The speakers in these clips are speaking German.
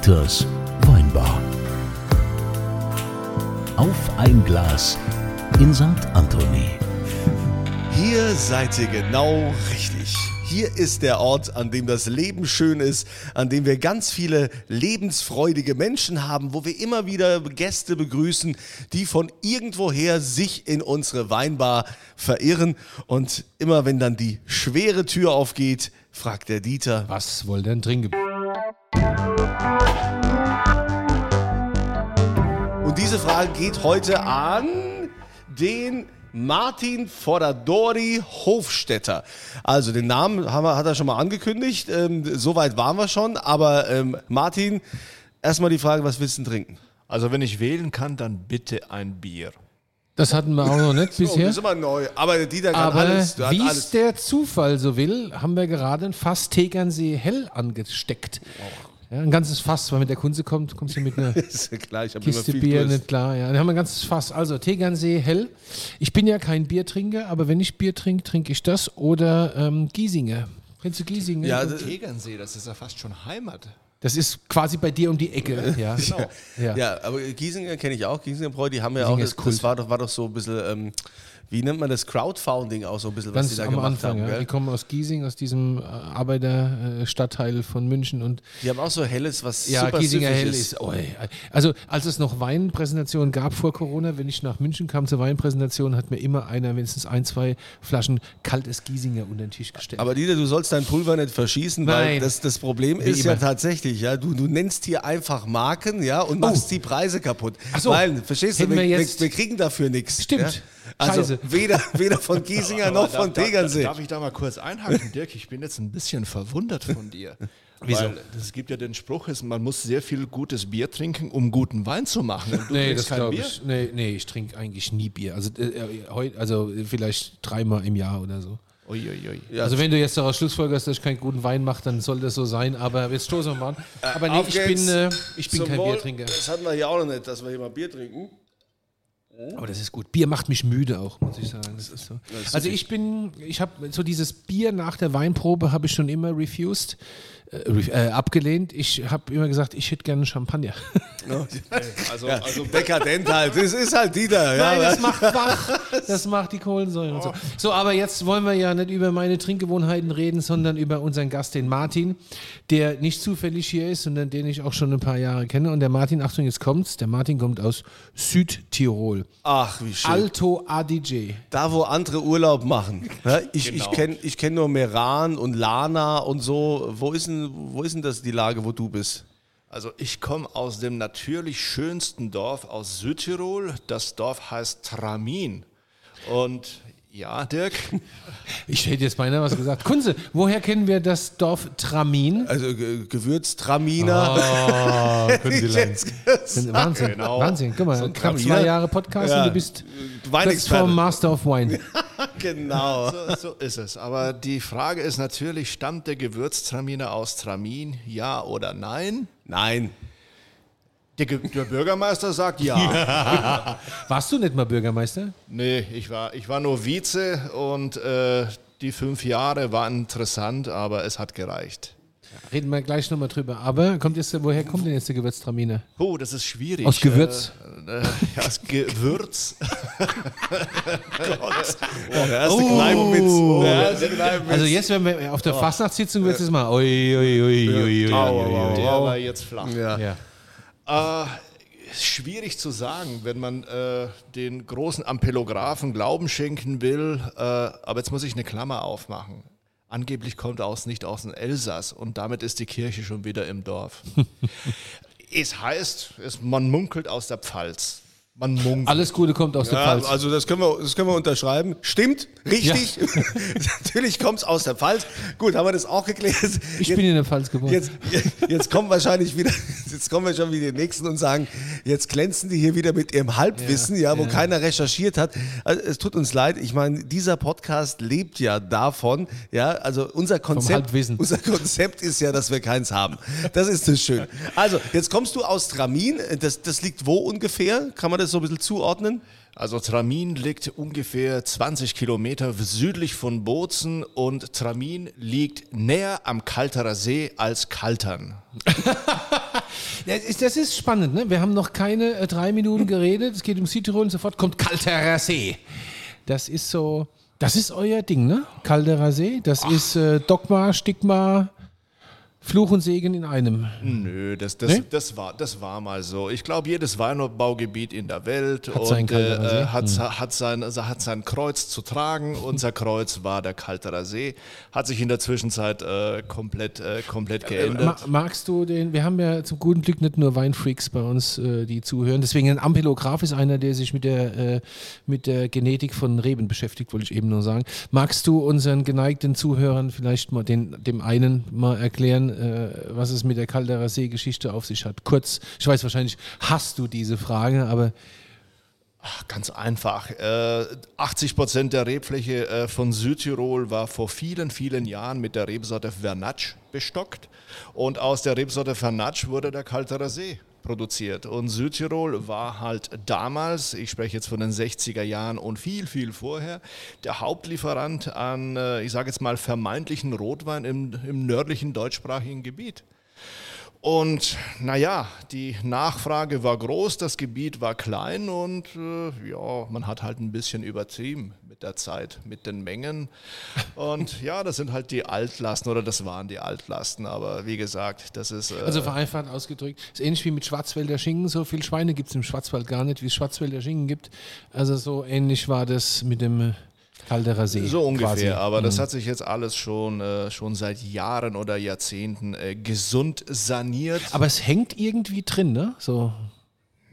Dieters Weinbar. Auf ein Glas in St. Anthony. Hier seid ihr genau richtig. Hier ist der Ort, an dem das Leben schön ist, an dem wir ganz viele lebensfreudige Menschen haben, wo wir immer wieder Gäste begrüßen, die von irgendwoher sich in unsere Weinbar verirren. Und immer wenn dann die schwere Tür aufgeht, fragt der Dieter, Was wollt ihr denn trinken? Diese Frage geht heute an den Martin Fodadori Hofstetter. Also den Namen haben wir, hat er schon mal angekündigt. Ähm, Soweit waren wir schon. Aber ähm, Martin, erstmal die Frage, was willst du denn trinken? Also wenn ich wählen kann, dann bitte ein Bier. Das hatten wir auch noch nicht Oh, bisher. das ist immer neu. Aber Dieter kann Aber alles. Wie es der Zufall so will, haben wir gerade ein Fass Tegernsee hell angesteckt. Ja, ein ganzes Fass, weil mit der Kunze kommt, kommst du mit einer ist ja klar, ich Kiste viel Bier Durst. nicht klar. Ja, dann haben wir ein ganzes Fass. Also Tegernsee hell. Ich bin ja kein Biertrinker, aber wenn ich Bier trinke, trinke ich das oder ähm, Giesinger. Kennst du Giesinger? Ja, das, Tegernsee, das ist ja fast schon Heimat. das ist quasi bei dir um die Ecke. Ja, Genau. ja. ja, aber Giesinger kenne ich auch. Giesinger Bräu, die haben ja Giesinger auch. Das, das war doch, war doch so ein bisschen. Ähm, wie nennt man das? Crowdfunding auch so ein bisschen, was Ganz die da am gemacht Anfang, haben. ja. Die kommen aus Giesing, aus diesem äh, Arbeiterstadtteil von München und Die haben auch so helles, was Ja, super Giesinger Hell ist. ist. Oh, also, als es noch Weinpräsentationen gab vor Corona, wenn ich nach München kam zur Weinpräsentation, hat mir immer einer mindestens ein, zwei Flaschen kaltes Giesinger unter den Tisch gestellt. Aber Dieter, du sollst dein Pulver nicht verschießen, weil Nein. das, das Problem Wie ist ja immer. tatsächlich, ja, du, du nennst hier einfach Marken, ja, und machst die Preise kaputt. Oh. Ach so. Weil, verstehst du, wir, wir wir kriegen dafür nichts. Stimmt. Ja? Also Scheiße. Weder, weder von Giesinger noch von Tegernsee. Darf ich da mal kurz einhaken, Dirk? Ich bin jetzt ein bisschen verwundert von dir. Wieso? Weil es gibt ja den Spruch, man muss sehr viel gutes Bier trinken, um guten Wein zu machen. Und du nee, das kein glaube Bier? ich. Nee, nee, ich trinke eigentlich nie Bier. Also, äh, äh, also vielleicht dreimal im Jahr oder so. Uiuiui. Ja. Also wenn du jetzt daraus schlussfolgerst, dass ich keinen guten Wein mache, dann soll das so sein. Aber jetzt stoßen wir mal an. Aber nee, ich bin, äh, ich bin kein Wohl. Biertrinker. Das hatten wir hier auch noch nicht, dass wir hier mal Bier trinken. Aber das ist gut. Bier macht mich müde auch, muss ich sagen. So. Also ich bin, ich habe so dieses Bier nach der Weinprobe habe ich schon immer refused, äh, äh, abgelehnt. Ich habe immer gesagt, ich hätte gerne Champagner. Also, Ja, also dekadent halt. Das ist halt Dieter. Ja, Nein, das macht wach. Das macht die Kohlensäure und so. So, aber jetzt wollen wir ja nicht über meine Trinkgewohnheiten reden, sondern über unseren Gast, den Martin, der nicht zufällig hier ist, sondern den ich auch schon ein paar Jahre kenne. Und der Martin, Achtung, jetzt kommt's. Der Martin kommt aus Südtirol. Ach, wie schön. Alto Adige. Da, wo andere Urlaub machen. Ich Genau. ich kenne ich kenn nur Meran und Lana und so. Wo ist, denn, wo ist denn das die Lage, wo du bist? Also ich komme aus dem natürlich schönsten Dorf aus Südtirol. Das Dorf heißt Tramin. Und ja, Dirk, Ich hätte jetzt beinahe was gesagt. Kunze, woher kennen wir das Dorf Tramin? Also Ge- Gewürztraminer. Oh. Wahnsinn, Genau. Wahnsinn. Guck mal, So knapp Traminer. zwei Jahre Podcast Ja. und du bist Weinexperte. vom Master of Wine. Genau. so, so ist es. Aber die Frage ist natürlich, stammt der Gewürztraminer aus Tramin? Ja oder nein? Nein. Der, der Bürgermeister sagt ja. Warst du nicht mal Bürgermeister? nee, ich war, ich war nur Vize und äh, die fünf Jahre waren interessant, aber es hat gereicht. Reden wir gleich nochmal drüber. Aber kommt jetzt, woher kommt denn jetzt der Gewürztraminer? Oh, das ist schwierig. Aus Gewürz? Äh, äh, ja, aus Gewürz. Der erste Kneipenwitz. Der erste Kneipenwitz. Also jetzt, wenn wir auf der Fastnachtssitzung wird es mal. Ui, ui, ui, ui, ui, ui, au, au. Der war jetzt flach. ja. Ja. Äh, schwierig zu sagen, wenn man äh, den großen Ampelographen Glauben schenken will. Äh, aber jetzt muss ich eine Klammer aufmachen. Angeblich kommt er aus, nicht aus dem Elsass und damit ist die Kirche schon wieder im Dorf. es heißt, es, man munkelt aus der Pfalz. Man munkelt. Alles Gute kommt aus der Ja, Pfalz. also das können, wir, das können wir unterschreiben. Stimmt, richtig. Natürlich kommt es aus der Pfalz. Gut, haben wir das auch geklärt. ich Jetzt- bin in der Pfalz geboren. Jetzt, jetzt kommen wahrscheinlich wieder, jetzt kommen wir schon wieder die Nächsten und sagen, jetzt glänzen die hier wieder mit ihrem Halbwissen, ja, wo keiner recherchiert hat. Also, es tut uns leid. Ich meine, dieser Podcast lebt ja davon, ja, also unser Konzept, unser Konzept ist ja, dass wir keins haben. Das ist das schön. Also, jetzt kommst du aus Tramin. Das, das liegt wo ungefähr? Kann man das so ein bisschen zuordnen? Also Tramin liegt ungefähr 20 Kilometer südlich von Bozen und Tramin liegt näher am Kalterer See als Kaltern. Das ist, das ist spannend, ne? Wir haben noch keine äh, drei Minuten geredet. Es geht um Südtirol und sofort kommt Kalterer See. Das ist so, das ist euer Ding, ne? Kalterer See. Das ist äh, Dogma, Stigma, Fluch und Segen in einem. Nö, das, das, Nee? das, war, das war mal so. Ich glaube, jedes Weinbaugebiet in der Welt Hat und, See. äh, hat, hat, sein, also hat sein Kreuz zu tragen. Unser Kreuz war der Kalterer See. Hat sich in der Zwischenzeit äh, komplett, äh, komplett Ma geändert. magst du den, wir haben ja zum guten Glück nicht nur Weinfreaks bei uns, äh, die zuhören. Deswegen ein Ampelograph ist einer, der sich mit der, äh, mit der Genetik von Reben beschäftigt, wollte ich eben nur sagen. Magst du unseren geneigten Zuhörern vielleicht mal den, dem einen mal erklären, äh, was es mit der Calderer See-Geschichte auf sich hat? Kurz, ich weiß wahrscheinlich, hast du diese Frage, aber Ach, Ganz einfach. Äh, 80 Prozent der Rebfläche äh, von Südtirol war vor vielen, vielen Jahren mit der Rebsorte Vernatsch bestockt. Und aus der Rebsorte Vernatsch wurde der Kalterer See produziert. Und Südtirol war halt damals, ich spreche jetzt von den 60er Jahren und viel, viel vorher, der Hauptlieferant an, äh, ich sage jetzt mal, vermeintlichen Rotwein im, im nördlichen deutschsprachigen Gebiet. Und naja, die Nachfrage war groß, das Gebiet war klein und äh, ja, man hat halt ein bisschen übertrieben mit der Zeit, mit den Mengen. Und ja, das sind halt die Altlasten oder das waren die Altlasten. Aber wie gesagt, das ist. Äh, Also vereinfacht ausgedrückt, ist ähnlich wie mit Schwarzwälder Schinken. So viel Schweine gibt es im Schwarzwald gar nicht, wie es Schwarzwälder Schinken gibt. Also so ähnlich war das mit dem Calderer See. so ungefähr, quasi. aber das Mhm. hat sich jetzt alles schon, äh, schon seit Jahren oder Jahrzehnten äh, gesund saniert. Aber es hängt irgendwie drin, ne? So.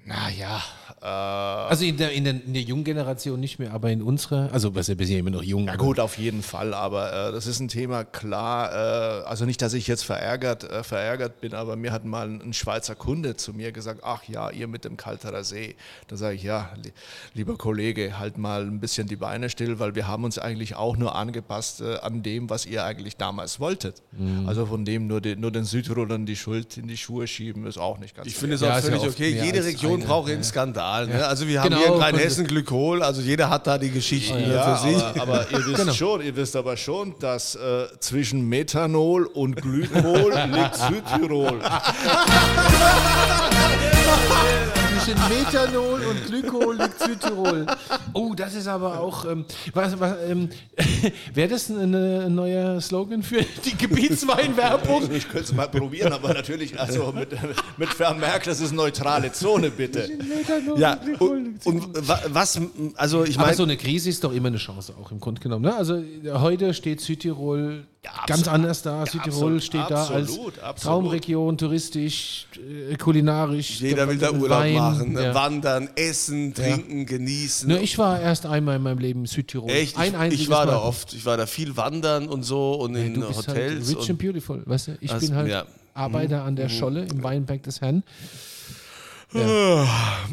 naja, äh, Also in der, in, der, in der jungen Generation nicht mehr, aber in unserer, also was ja bisher immer noch jung. Na gut, auf jeden Fall, aber äh, das ist ein Thema, klar, äh, also nicht, dass ich jetzt verärgert, äh, verärgert bin, aber mir hat mal ein, ein Schweizer Kunde zu mir gesagt, ach ja, ihr mit dem Kalterer See. Da sage ich, ja, li lieber Kollege, halt mal ein bisschen die Beine still, weil wir haben uns eigentlich auch nur angepasst äh, an dem, was ihr eigentlich damals wolltet. Mhm. Also von dem nur, den, nur den Südtirolern die Schuld in die Schuhe schieben, ist auch nicht ganz Ich finde es Ja, auch ja völlig oft okay. Jede Region eine, braucht ja. einen Skandal. Ne? Also wir haben Genau, hier in Rheinhessen Glykol, also jeder hat da die Geschichten ne, Ja, für sich. aber, aber ihr wisst Genau. schon, ihr wisst aber schon, dass äh, zwischen Methanol und Glykol liegt Südtirol. Zwischen Methanol und Glykol liegt Südtirol. Oh, das ist aber auch. Ähm, was, was, ähm, Wäre das ein, ein neuer Slogan für die Gebietsweinwerbung? Ich könnte es mal probieren, aber natürlich also mit, mit Vermerk, das ist neutrale Zone, bitte. Methanol Ja, und Glykol und, was, also ich meine, so eine Krise ist doch immer eine Chance, auch im Grunde genommen. Ne? Also heute steht Südtirol absolut. ganz anders da. Südtirol absolut, steht da als absolut. Traumregion, touristisch, äh, kulinarisch. jeder will da Urlaub Wein, machen, ne? ja. wandern, essen, trinken, genießen. Nur ich war erst einmal in meinem Leben in Südtirol. Echt? Ein Ich, ich war da Mal. oft. Ich war da viel wandern und so und in Du bist Hotels. halt rich and beautiful, weißt du? Ich Also, bin halt ja. Arbeiter an der Scholle im Weinberg des Herrn.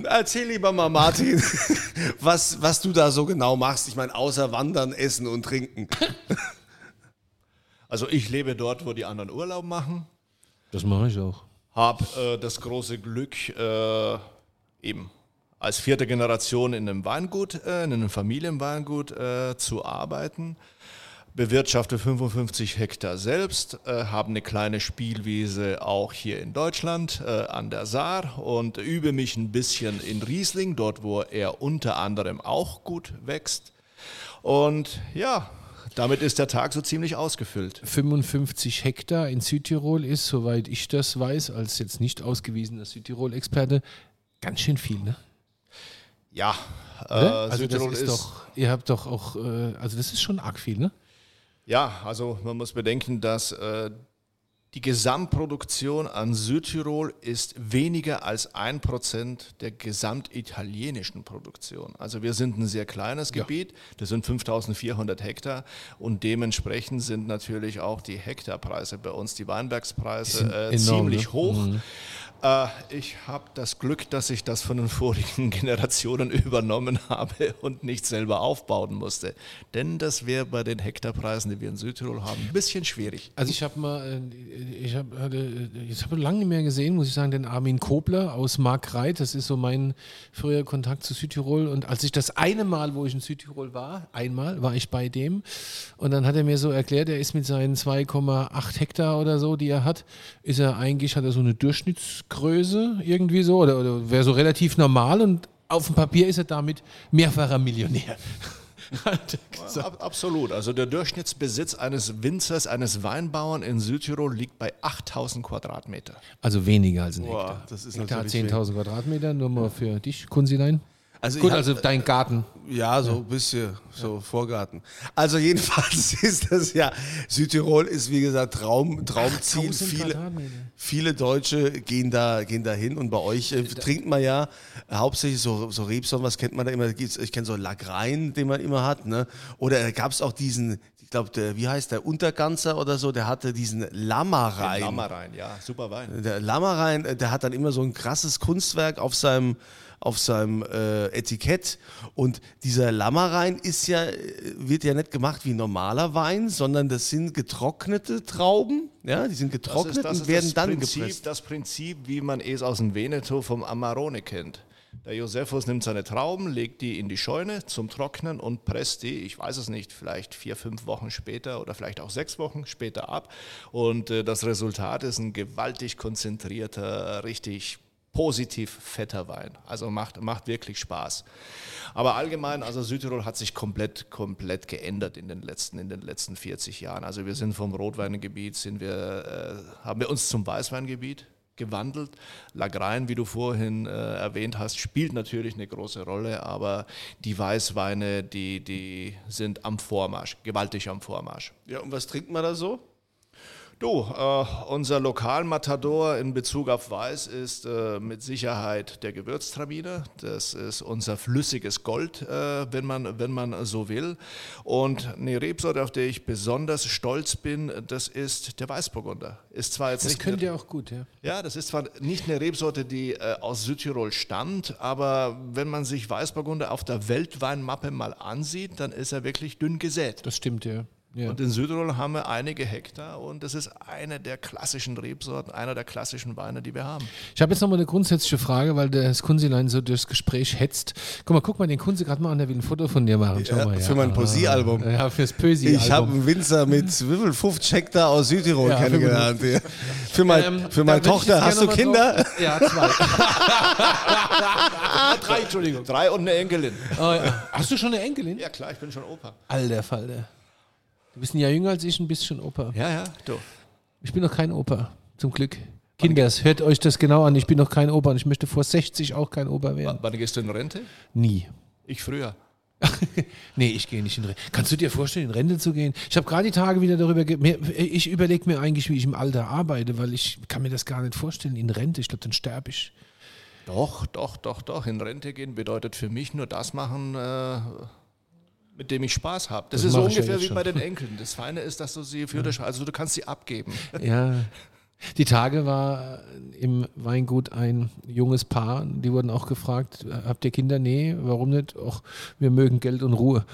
Erzähl lieber mal, Martin, was, was du da so genau machst. Ich meine, außer wandern, essen und trinken. Also ich lebe dort, wo die anderen Urlaub machen, Das mache ich auch. habe äh, das große Glück, äh, eben als vierte Generation in einem Weingut, äh, in einem Familienweingut äh, zu arbeiten. Bewirtschafte 55 Hektar selbst, äh, habe eine kleine Spielwiese auch hier in Deutschland äh, an der Saar und übe mich ein bisschen in Riesling, dort wo er unter anderem auch gut wächst. Und ja, damit ist der Tag so ziemlich ausgefüllt. 55 Hektar in Südtirol ist, soweit ich das weiß, als jetzt nicht ausgewiesener Südtirol-Experte, ganz schön viel, ne? Ja, äh, Oder? also das Südtirol ist, doch, ihr habt doch auch, äh, also das ist schon arg viel, ne? Ja, also man muss bedenken, dass äh, die Gesamtproduktion an Südtirol ist weniger als ein Prozent der gesamtitalienischen Produktion. Also wir sind ein sehr kleines Gebiet, das sind 5400 Hektar und dementsprechend sind natürlich auch die Hektarpreise bei uns, die Weinbergspreise, äh, ziemlich ne? hoch. Äh, ich habe das Glück, dass ich das von den vorigen Generationen übernommen habe und nicht selber aufbauen musste. Denn das wäre bei den Hektarpreisen, die wir in Südtirol haben, ein bisschen schwierig. Also ich habe mal, äh, ich habe ich habe lange nicht mehr gesehen, muss ich sagen, den Armin Kobler aus Markreit. Das ist so mein früher Kontakt zu Südtirol. Und als ich das eine Mal, wo ich in Südtirol war, einmal war ich bei dem. Und dann hat er mir so erklärt, er ist mit seinen 2,8 Hektar oder so, die er hat, ist er eigentlich, hat er so eine Durchschnittsgröße irgendwie so oder, oder wäre so relativ normal und auf dem Papier ist er damit mehrfacher Millionär. Ab, absolut. Also der Durchschnittsbesitz eines Winzers, eines Weinbauern in Südtirol liegt bei 8000 Quadratmeter. Also weniger als ein Boah, Hektar. das ist Hektar natürlich 10.000 Quadratmeter, nur mal für dich, Kunzilein. Also Gut, ich hab- also dein Garten. Ja, so ein bisschen, so Vorgarten. Also jedenfalls ist das ja, Südtirol ist wie gesagt Traum, Traumziel. 8000 Viele, viele Deutsche gehen da, gehen da hin und bei euch äh, trinkt man ja äh, hauptsächlich so, so Rebsorten, was kennt man da immer? Ich kenne so Lagrein, den man immer hat, ne? Oder da gab es auch diesen, ich glaube, wie heißt der, Unterganzer oder so, der hatte diesen Lammerrein. Lammerein, ja, super Wein. Der Lammerein, äh, der hat dann immer so ein krasses Kunstwerk auf seinem, auf seinem äh, Etikett. Und dieser Lammerein ist ja, äh, wird ja nicht gemacht wie normaler Wein, sondern das sind getrocknete Trauben. Ja, die sind Das getrocknet ist, das und werden das dann Prinzip, gepresst. das Prinzip, wie man es aus dem Veneto vom Amarone kennt. Der Josephus nimmt seine Trauben, legt die in die Scheune zum Trocknen und presst die, ich weiß es nicht, vielleicht vier, fünf Wochen später oder vielleicht auch sechs Wochen später ab. Und äh, das Resultat ist ein gewaltig konzentrierter, richtig positiv fetter Wein. Also macht, macht wirklich Spaß. Aber allgemein, also Südtirol hat sich komplett, komplett geändert in den letzten, in den letzten 40 Jahren. Also wir sind vom Rotweingebiet, sind wir, äh, haben wir uns zum Weißweingebiet gewandelt. Lagrein, wie du vorhin äh, erwähnt hast, spielt natürlich eine große Rolle, aber die Weißweine, die, die sind am Vormarsch, gewaltig am Vormarsch. Ja, und was trinkt man da so? Du, äh, unser Lokalmatador in Bezug auf Weiß ist äh, mit Sicherheit der Gewürztraminer. Das ist unser flüssiges Gold, äh, wenn, man, wenn man so will. Und eine Rebsorte, auf der ich besonders stolz bin, das ist der Weißburgunder. Ist zwar jetzt Das könnt eine- ihr auch gut, ja. ja, das ist zwar nicht eine Rebsorte, die äh, aus Südtirol stammt, aber wenn man sich Weißburgunder auf der Weltweinmappe mal ansieht, dann ist er wirklich dünn gesät. Das stimmt, ja. Ja. Und in Südtirol haben wir einige Hektar und das ist eine der klassischen Rebsorten, einer der klassischen Weine, die wir haben. Ich habe jetzt nochmal eine grundsätzliche Frage, weil das Kunzilein so durchs Gespräch hetzt. Guck mal, guck mal den Kunzi gerade mal an, der will ein Foto von dir machen. Schau Ja, mal, für mein Poesiealbum. Ja, fürs Poesiealbum. Ich habe einen Winzer mit wie viel, 50 Hektar aus Südtirol Ja, kennengelernt. Ja. Für, mein, Ähm, für meine Tochter, hast du Kinder? drauf- Ja, zwei. Drei, Entschuldigung. Drei und eine Enkelin. Oh, ja. Hast du schon eine Enkelin? Ja klar, ich bin schon Opa. Alter Falter. Du bist ein Jahr jünger als ich und bist schon Opa. Ja, ja, du. Ich bin noch kein Opa, zum Glück. Kinders, hört euch das genau an. Ich bin noch kein Opa und ich möchte vor 60 auch kein Opa werden. Wann gehst du in Rente? Nie. Ich früher. Nee, ich gehe nicht in Rente. Kannst du dir vorstellen, in Rente zu gehen? Ich habe gerade die Tage wieder darüber, mir, ich überlege mir eigentlich, wie ich im Alter arbeite, weil ich kann mir das gar nicht vorstellen, in Rente. Ich glaube, dann sterbe ich. Doch, doch, doch, doch. In Rente gehen bedeutet für mich nur das machen, äh, mit dem ich Spaß habe. Das, Das ist so ja ungefähr wie bei den Enkeln. Das Feine ist, dass du sie für dich, also du kannst sie abgeben. Ja. Die Tage war im Weingut ein junges Paar, die wurden auch gefragt, habt ihr Kinder? Nee, warum nicht? Och, wir mögen Geld und Ruhe.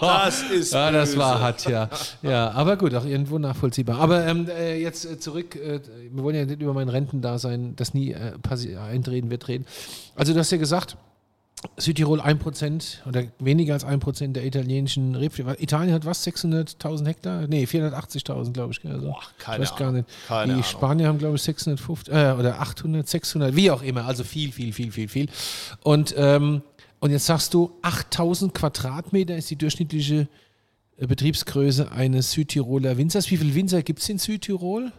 Das ist Ja, das war hart, ja. Ja, aber gut, auch irgendwo nachvollziehbar. Aber ähm, äh, jetzt äh, zurück, äh, wir wollen ja nicht über mein Rentendasein, das nie äh, eintreten wird, reden. Also du hast ja gesagt, Südtirol 1% oder weniger als 1% der italienischen Rebfläche. Italien hat was, 600.000 Hektar? Nee, 480.000, glaube ich. Also, keine ich weiß gar nicht. Keine Die Ahnung. Spanier haben, glaube ich, 650 äh, oder 800, 600, wie auch immer. Also viel, viel, viel, viel, viel. Und, ähm, und jetzt sagst du, 8000 Quadratmeter ist die durchschnittliche äh, Betriebsgröße eines Südtiroler Winzers. Wie viele Winzer gibt es in Südtirol?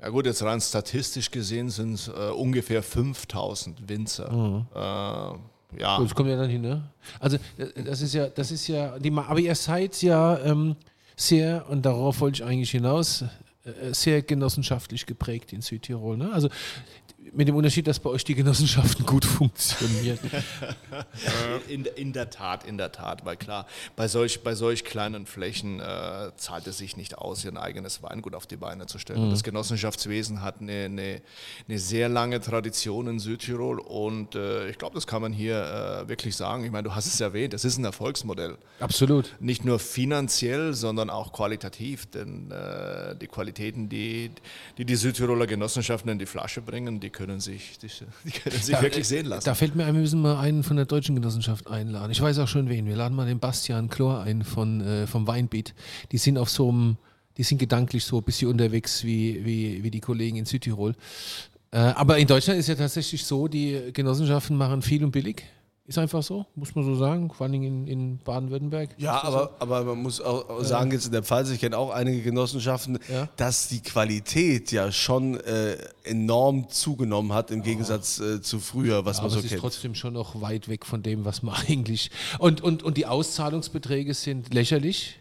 Ja gut, jetzt rein statistisch gesehen sind es äh, ungefähr 5000 Winzer. Äh, ja, Das kommt ja dann hin, ne? Also äh, das ist ja, das ist ja, die, aber ihr seid ja ähm, sehr, und darauf wollte ich eigentlich hinaus, äh, sehr genossenschaftlich geprägt in Südtirol. Ne? Also mit dem Unterschied, dass bei euch die Genossenschaften gut funktionieren. In, in der Tat, in der Tat, weil klar, bei solch, bei solch kleinen Flächen äh, zahlt es sich nicht aus, ein eigenes Weingut auf die Beine zu stellen. Und das Genossenschaftswesen hat eine, eine, eine sehr lange Tradition in Südtirol und äh, ich glaube, das kann man hier äh, wirklich sagen. Ich meine, du hast es erwähnt, es ist ein Erfolgsmodell. Absolut. Nicht nur finanziell, sondern auch qualitativ, denn äh, die Qualitäten, die, die die Südtiroler Genossenschaften in die Flasche bringen, die können sich, die, die können sich wirklich sehen lassen. Da fällt mir ein, wir müssen mal einen von der deutschen Genossenschaft einladen. Ich weiß auch schon wen. Wir laden mal den Bastian Chlor ein von, äh, vom Weinbeat. Die sind auf so einem, die sind gedanklich so ein bisschen unterwegs wie, wie, wie die Kollegen in Südtirol. Äh, aber in Deutschland ist ja tatsächlich so, die Genossenschaften machen viel und billig. Ist einfach so, muss man so sagen, vor allem in, in Baden-Württemberg. Ja, Ist das aber, aber man muss auch sagen, jetzt in der Pfalz, ich kenne auch einige Genossenschaften, Ja. dass die Qualität ja schon äh, enorm zugenommen hat im Gegensatz äh, zu früher, was so? man aber so es ist kennt. trotzdem schon noch weit weg von dem, was man eigentlich. Und, und, und die Auszahlungsbeträge sind lächerlich.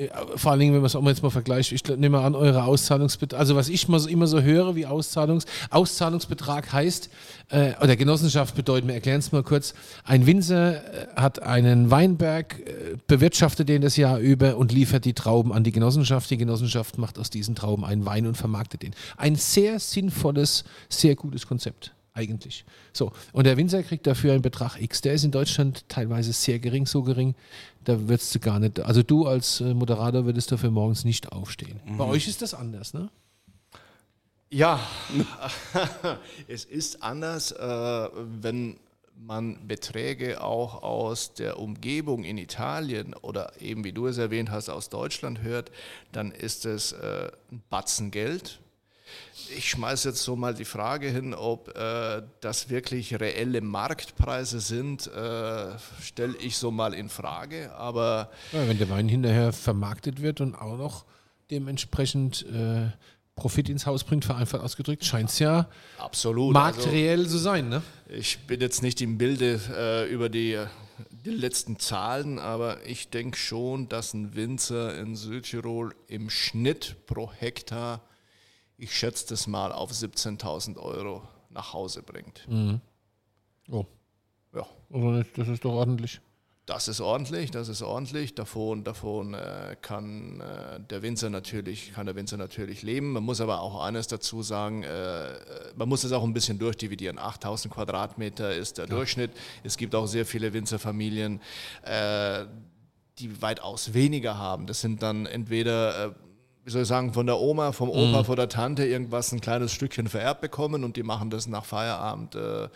Äh, Vor allen Dingen, wenn man es auch mal jetzt mal vergleicht, ich nehme an, eure Auszahlungsbetrag, also was ich mal so, immer so höre, wie Auszahlungs, Auszahlungsbetrag heißt, äh, oder Genossenschaft bedeutet, wir erklären es mal kurz, ein Winzer äh, hat einen Weinberg, äh, bewirtschaftet den das Jahr über und liefert die Trauben an die Genossenschaft. Die Genossenschaft macht aus diesen Trauben einen Wein und vermarktet den. Ein sehr sinnvolles, sehr gutes Konzept eigentlich. So, und der Winzer kriegt dafür einen Betrag X. Der ist in Deutschland teilweise sehr gering, so gering, da würdest du gar nicht, also du als äh, Moderator würdest dafür morgens nicht aufstehen. Bei euch ist das anders, ne? Ja, es ist anders, äh, wenn man Beträge auch aus der Umgebung in Italien oder eben wie du es erwähnt hast, aus Deutschland hört, dann ist es äh, ein Batzen Geld. Ich schmeiße jetzt so mal die Frage hin, ob äh, das wirklich reelle Marktpreise sind, äh, stelle ich so mal in Frage. Aber Ja, wenn der Wein hinterher vermarktet wird und auch noch dementsprechend äh, Profit ins Haus bringt, vereinfacht ausgedrückt, scheint es ja absolut. also- marktreell zu sein, ne? Ich bin jetzt nicht im Bilde äh, über die, die letzten Zahlen, aber ich denke schon, dass ein Winzer in Südtirol im Schnitt pro Hektar, ich schätze das mal auf 17.000 Euro nach Hause bringt. Oh, Ja, also das ist doch ordentlich. das ist ordentlich, das ist ordentlich. Davon, davon äh, kann äh, der Winzer natürlich, kann der Winzer natürlich leben. Man muss aber auch eines dazu sagen, äh, man muss es auch ein bisschen durchdividieren. 8000 Quadratmeter ist der Durchschnitt. Es gibt auch sehr viele Winzerfamilien, äh, die weitaus weniger haben. Das sind dann entweder äh, wie soll ich sagen, von der Oma, vom Opa, von der Tante irgendwas ein kleines Stückchen vererbt bekommen und die machen das nach Feierabend, äh,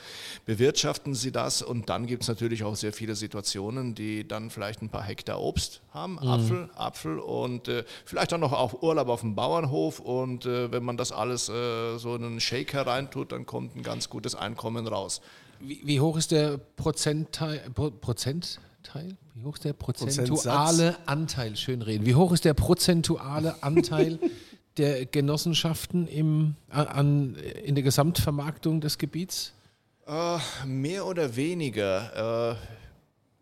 bewirtschaften sie das und dann gibt es natürlich auch sehr viele Situationen, die dann vielleicht ein paar Hektar Obst haben, Apfel, Apfel und äh, vielleicht auch noch auch Urlaub auf dem Bauernhof und äh, wenn man das alles äh, so in einen Shaker reintut, dann kommt ein ganz gutes Einkommen raus. Wie, wie hoch ist der Prozentteil, Pro, Prozentteil? Wie hoch ist der prozentuale? Anteil? Schön reden. Wie hoch ist der prozentuale Anteil der Genossenschaften im, an, in der Gesamtvermarktung des Gebiets? Äh, mehr oder weniger äh,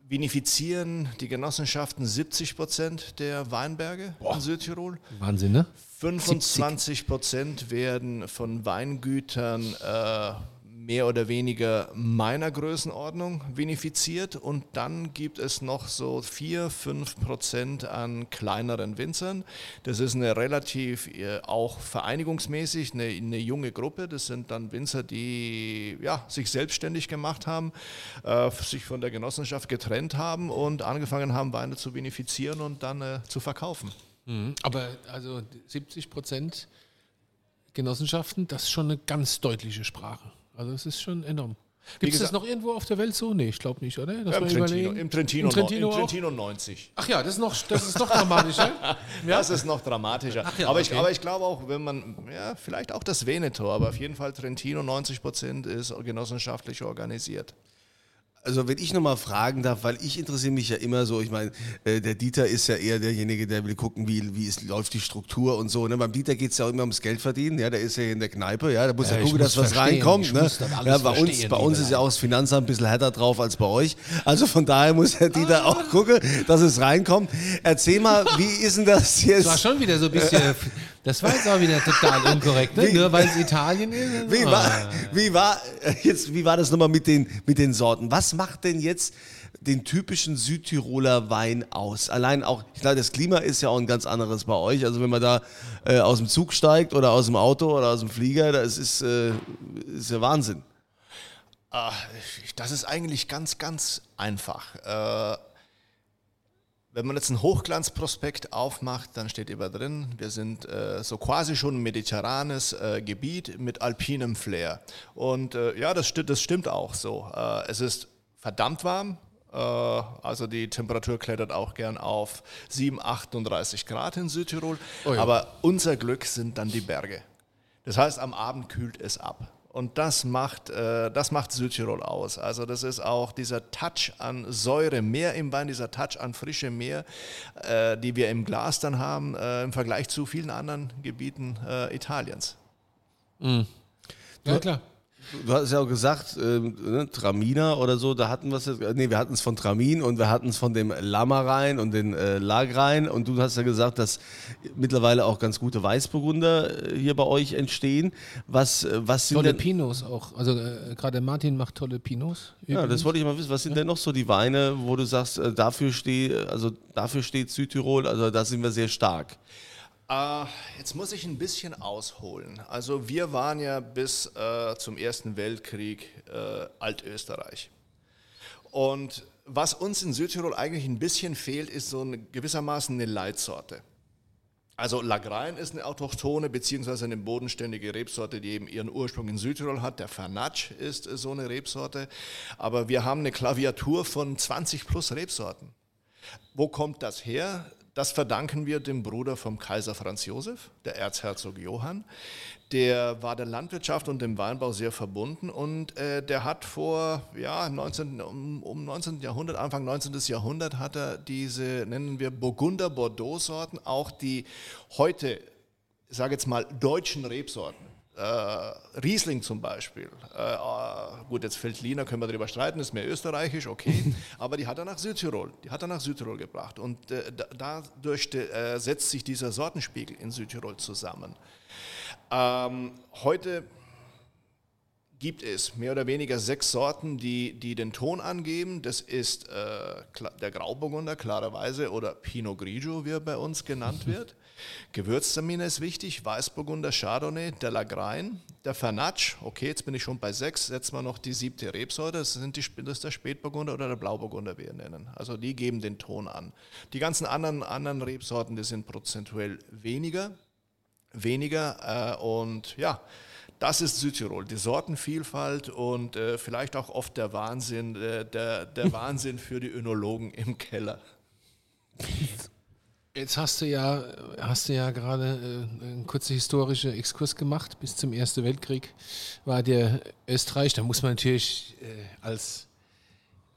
vinifizieren die Genossenschaften 70 Prozent der Weinberge in Südtirol. Wahnsinn, ne? 25 Prozent werden von Weingütern äh, mehr oder weniger meiner Größenordnung vinifiziert und dann gibt es noch so 4, 5 Prozent an kleineren Winzern. Das ist eine relativ äh, auch vereinigungsmäßig eine, eine junge Gruppe. Das sind dann Winzer, die ja, sich selbstständig gemacht haben, äh, sich von der Genossenschaft getrennt haben und angefangen haben, Weine zu vinifizieren und dann äh, zu verkaufen. Aber also 70 Prozent Genossenschaften, das ist schon eine ganz deutliche Sprache. Also es ist schon enorm. Gibt es das noch irgendwo auf der Welt so? Nee, ich glaube nicht, oder? Dass Im Trentino, im Trentino, Im Trentino, im auch? Trentino 90. Ach ja, das ist noch, das ist noch dramatischer. Das ist noch dramatischer. ja, aber, ich, okay. aber ich glaube auch, wenn man, ja, vielleicht auch das Veneto, aber auf jeden Fall Trentino 90 Prozent ist genossenschaftlich organisiert. Also wenn ich nochmal fragen darf, weil ich interessiere mich ja immer so, ich meine, äh, der Dieter ist ja eher derjenige, der will gucken, wie, wie es läuft die Struktur und so. Ne? Beim Dieter geht es ja auch immer ums Geld verdienen, ja, der ist ja in der Kneipe, ja, der muss ja, Ja, gucken, muss dass was reinkommt. Ne? Ja, bei uns, bei uns ist ja auch das Finanzamt ein bisschen härter drauf als bei euch. Also von daher muss der Dieter auch gucken, dass es reinkommt. Erzähl mal, wie ist denn das Das war jetzt? schon wieder so ein bisschen Das war jetzt auch wieder total unkorrekt, ne? Wie- Nur weil es Italien ist. Wie Ah. war, wie, war, äh, jetzt, wie war das nochmal mit den, mit den Sorten? Was macht denn jetzt den typischen Südtiroler Wein aus? Allein auch, ich glaube, das Klima ist ja auch ein ganz anderes bei euch. Also wenn man da äh, aus dem Zug steigt oder aus dem Auto oder aus dem Flieger, das ist, äh, ist ja Wahnsinn. Ah, Das ist eigentlich ganz, ganz einfach. Äh, Wenn man jetzt einen Hochglanzprospekt aufmacht, dann steht immer drin, wir sind äh, so quasi schon ein mediterranes äh, Gebiet mit alpinem Flair. Und äh, ja, das, sti das stimmt auch so. Äh, es ist verdammt warm, äh, also die Temperatur klettert auch gern auf 7, 38 Grad in Südtirol. Aber unser Glück sind dann die Berge. Das heißt, am Abend kühlt es ab. Und das macht, äh, das macht Südtirol aus. Also das ist auch dieser Touch an Säure mehr im Wein, dieser Touch an frische Meer, äh, die wir im Glas dann haben, äh, im Vergleich zu vielen anderen Gebieten Italiens. Ja, klar. Du hast ja auch gesagt, ähm, ne, Traminer oder so, da hatten wir es, nee, wir hatten es von Tramin und wir hatten es von dem Lammerein und den äh, Lagrein und du hast ja gesagt, dass mittlerweile auch ganz gute Weißburgunder äh, hier bei euch entstehen. Was, äh, was sind Tolle denn, Pinos auch. Also äh, gerade Martin macht tolle Pinos. ja, das übrigens. wollte ich mal wissen, was sind denn noch so die Weine, wo du sagst, äh, dafür steht, also dafür steht Südtirol, also da sind wir sehr stark. Äh, jetzt muss ich ein bisschen ausholen. Also wir waren ja bis äh, zum Ersten Weltkrieg äh, Altösterreich. Und was uns in Südtirol eigentlich ein bisschen fehlt, ist so eine, gewissermaßen eine Leitsorte. Also Lagrein ist eine autochthone bzw. eine bodenständige Rebsorte, die eben ihren Ursprung in Südtirol hat. Der Fernatsch ist äh, so eine Rebsorte. Aber wir haben eine Klaviatur von 20 plus Rebsorten. Wo kommt das her? Das verdanken wir dem Bruder vom Kaiser Franz Josef, der Erzherzog Johann. Der war der Landwirtschaft und dem Weinbau sehr verbunden und äh, der hat vor ja, 19, um, um 19. Jahrhundert, Anfang 19. Jahrhundert, hat er diese, nennen wir Burgunder-Bordeaux-Sorten, auch die heute, ich sage jetzt mal, deutschen Rebsorten, Riesling zum Beispiel. Äh, äh, gut, jetzt Feldliner können wir darüber streiten, ist mehr österreichisch, okay. aber die hat er nach Südtirol, die hat er nach Südtirol gebracht. Und äh, da- dadurch äh, setzt sich dieser Sortenspiegel in Südtirol zusammen. Ähm, heute gibt es mehr oder weniger sechs Sorten, die, die den Ton angeben. Das ist äh, der Grauburgunder, klarerweise, oder Pinot Grigio, wie er bei uns genannt wird. Gewürztraminer ist wichtig, Weißburgunder, Chardonnay, der Lagrein, der Fernatsch, okay, jetzt bin ich schon bei sechs, setzen wir noch die siebte Rebsorte, das, sind die, das ist der Spätburgunder oder der Blauburgunder, wie wir nennen. Also die geben den Ton an. Die ganzen anderen, anderen Rebsorten, die sind prozentuell weniger weniger. Äh, und ja, das ist Südtirol, die Sortenvielfalt und äh, vielleicht auch oft der Wahnsinn, äh, der, der Wahnsinn für die Önologen im Keller. Jetzt hast du ja, hast du ja gerade äh, einen kurzen historischen Exkurs gemacht. Bis zum Ersten Weltkrieg war der Österreich. Da muss man natürlich äh, als,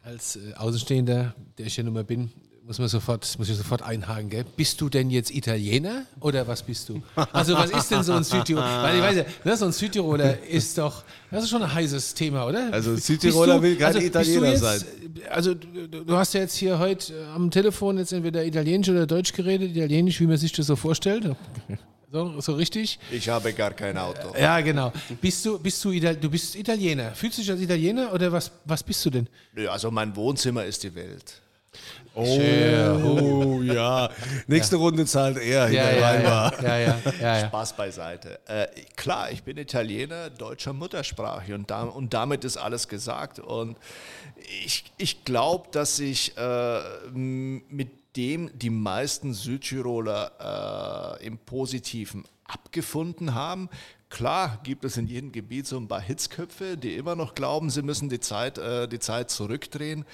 als äh, Außenstehender, der ich ja nun mal bin, muss man sofort, muss ich sofort einhaken. Gell? Bist du denn jetzt Italiener oder was bist du? Also was ist denn so ein Südtiroler? Weil ich weiß ja, ne, so ein Südtiroler ist doch, das ist schon ein heißes Thema, oder? Also Südtiroler will kein bist du Italiener jetzt, sein. Also du, du hast ja jetzt hier heute am Telefon jetzt entweder Italienisch oder Deutsch geredet. Italienisch, wie man sich das so vorstellt. So, so richtig? Ich habe gar kein Auto. Ja, genau. Bist du, bist du, Ital du bist Italiener. Fühlst du dich als Italiener oder was, was bist du denn? Nö, Also mein Wohnzimmer ist die Welt. Oh, ja. Nächste Runde zahlt er, Ja, ja, ja, ja, ja, ja, ja. Spaß beiseite. Äh, klar, ich bin Italiener deutscher Muttersprache und, da, und damit ist alles gesagt. Und ich, ich glaube, dass sich äh, mit dem die meisten Südtiroler äh, im Positiven abgefunden haben. Klar gibt es in jedem Gebiet so ein paar Hitzköpfe, die immer noch glauben, sie müssen die Zeit, äh, die Zeit zurückdrehen.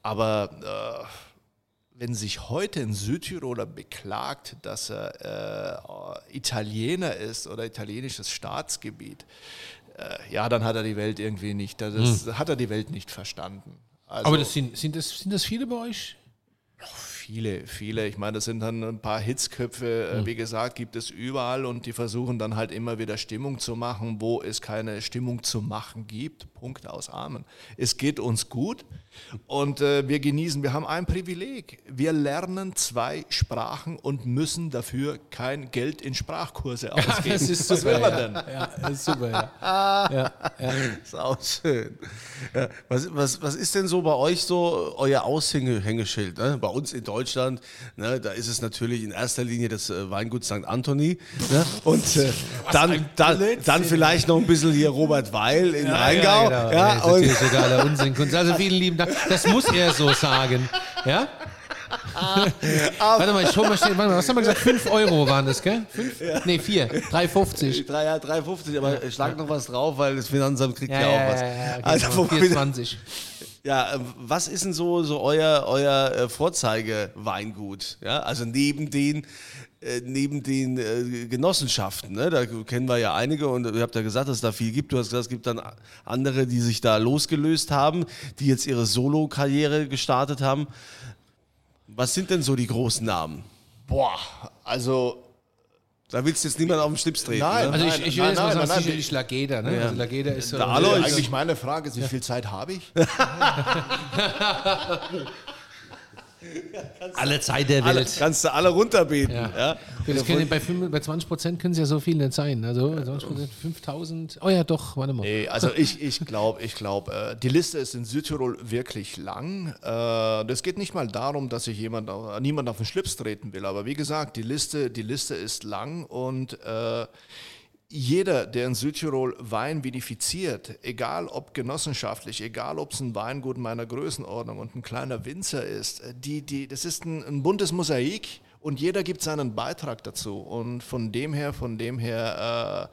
Aber äh, wenn sich heute ein Südtiroler beklagt, dass er äh, Italiener ist oder italienisches Staatsgebiet, äh, ja, dann hat er die Welt irgendwie nicht, das hat er die Welt nicht verstanden. Also, Aber das sind, sind, das, sind das viele bei euch? Viele, viele. Ich meine, das sind dann ein paar Hitzköpfe. Äh, Wie gesagt, gibt es überall und die versuchen dann halt immer wieder Stimmung zu machen, wo es keine Stimmung zu machen gibt. Punkt aus Amen. Es geht uns gut und äh, wir genießen, wir haben ein Privileg. Wir lernen zwei Sprachen und müssen dafür kein Geld in Sprachkurse ausgeben. das ist Was super, will man ja. denn? Ja, das ist super, ja. ja, ja. Ist auch schön. Was, was, was ist denn so bei euch so euer Aushängeschild? Ne? Bei uns in Deutschland, ne, da ist es natürlich in erster Linie das äh, Weingut St. Anthony. Ne? Und äh, dann, dann, dann vielleicht noch ein bisschen hier Robert Weil in Rheingau. Ja, genau. Ja, das ist und, totaler Unsinn. Also vielen lieben Dank. Das muss er so sagen. Ja? warte mal, ich hol mal schnell, warte mal, was haben wir gesagt? 5 Euro waren das, gell? Fünf? Nee, 4. 3,50. Drei, ja, 3,50, aber schlag noch was drauf, weil das Finanzamt kriegt ja, Ja, auch ja, was. ja, ja, okay, also, genau, wo wir- 4,20. Ja, äh, was ist denn so, so euer, euer äh, Vorzeigeweingut? Ja, also neben den, äh, neben den Genossenschaften, ne? da kennen wir ja einige und ihr habt ja gesagt, dass es da viel gibt. Du hast gesagt, es gibt dann andere, die sich da losgelöst haben, die jetzt ihre Solo-Karriere gestartet haben. Was sind denn so die großen Namen? Boah, also Da willst du jetzt niemand auf den Schlips treten. Nein, ne? Also ich, Nein, ich will nein, jetzt mal nein, sagen, nein, sicherlich Lageda. Ne? Also Lageda ist so Alois. eigentlich meine Frage ist, wie viel Zeit habe ich? alle Zeit der alle, Welt. kannst du alle runterbeten. Ja. Ja. Das können, bei, fünf- bei 20 Prozent können es ja so viel nicht sein. Also 20 Prozent, 5000. Oh ja, doch, warte mal. Nee, also ich, ich glaube, ich glaub, äh, die Liste ist in Südtirol wirklich lang. Äh, das geht nicht mal darum, dass sich jemand, niemand auf den Schlips treten will. Aber wie gesagt, die Liste, die Liste ist lang und äh, jeder, der in Südtirol Wein vinifiziert, egal ob genossenschaftlich, egal ob es ein Weingut meiner Größenordnung und ein kleiner Winzer ist, die, die, das ist ein, ein buntes Mosaik und jeder gibt seinen Beitrag dazu. Und von dem her, von dem her,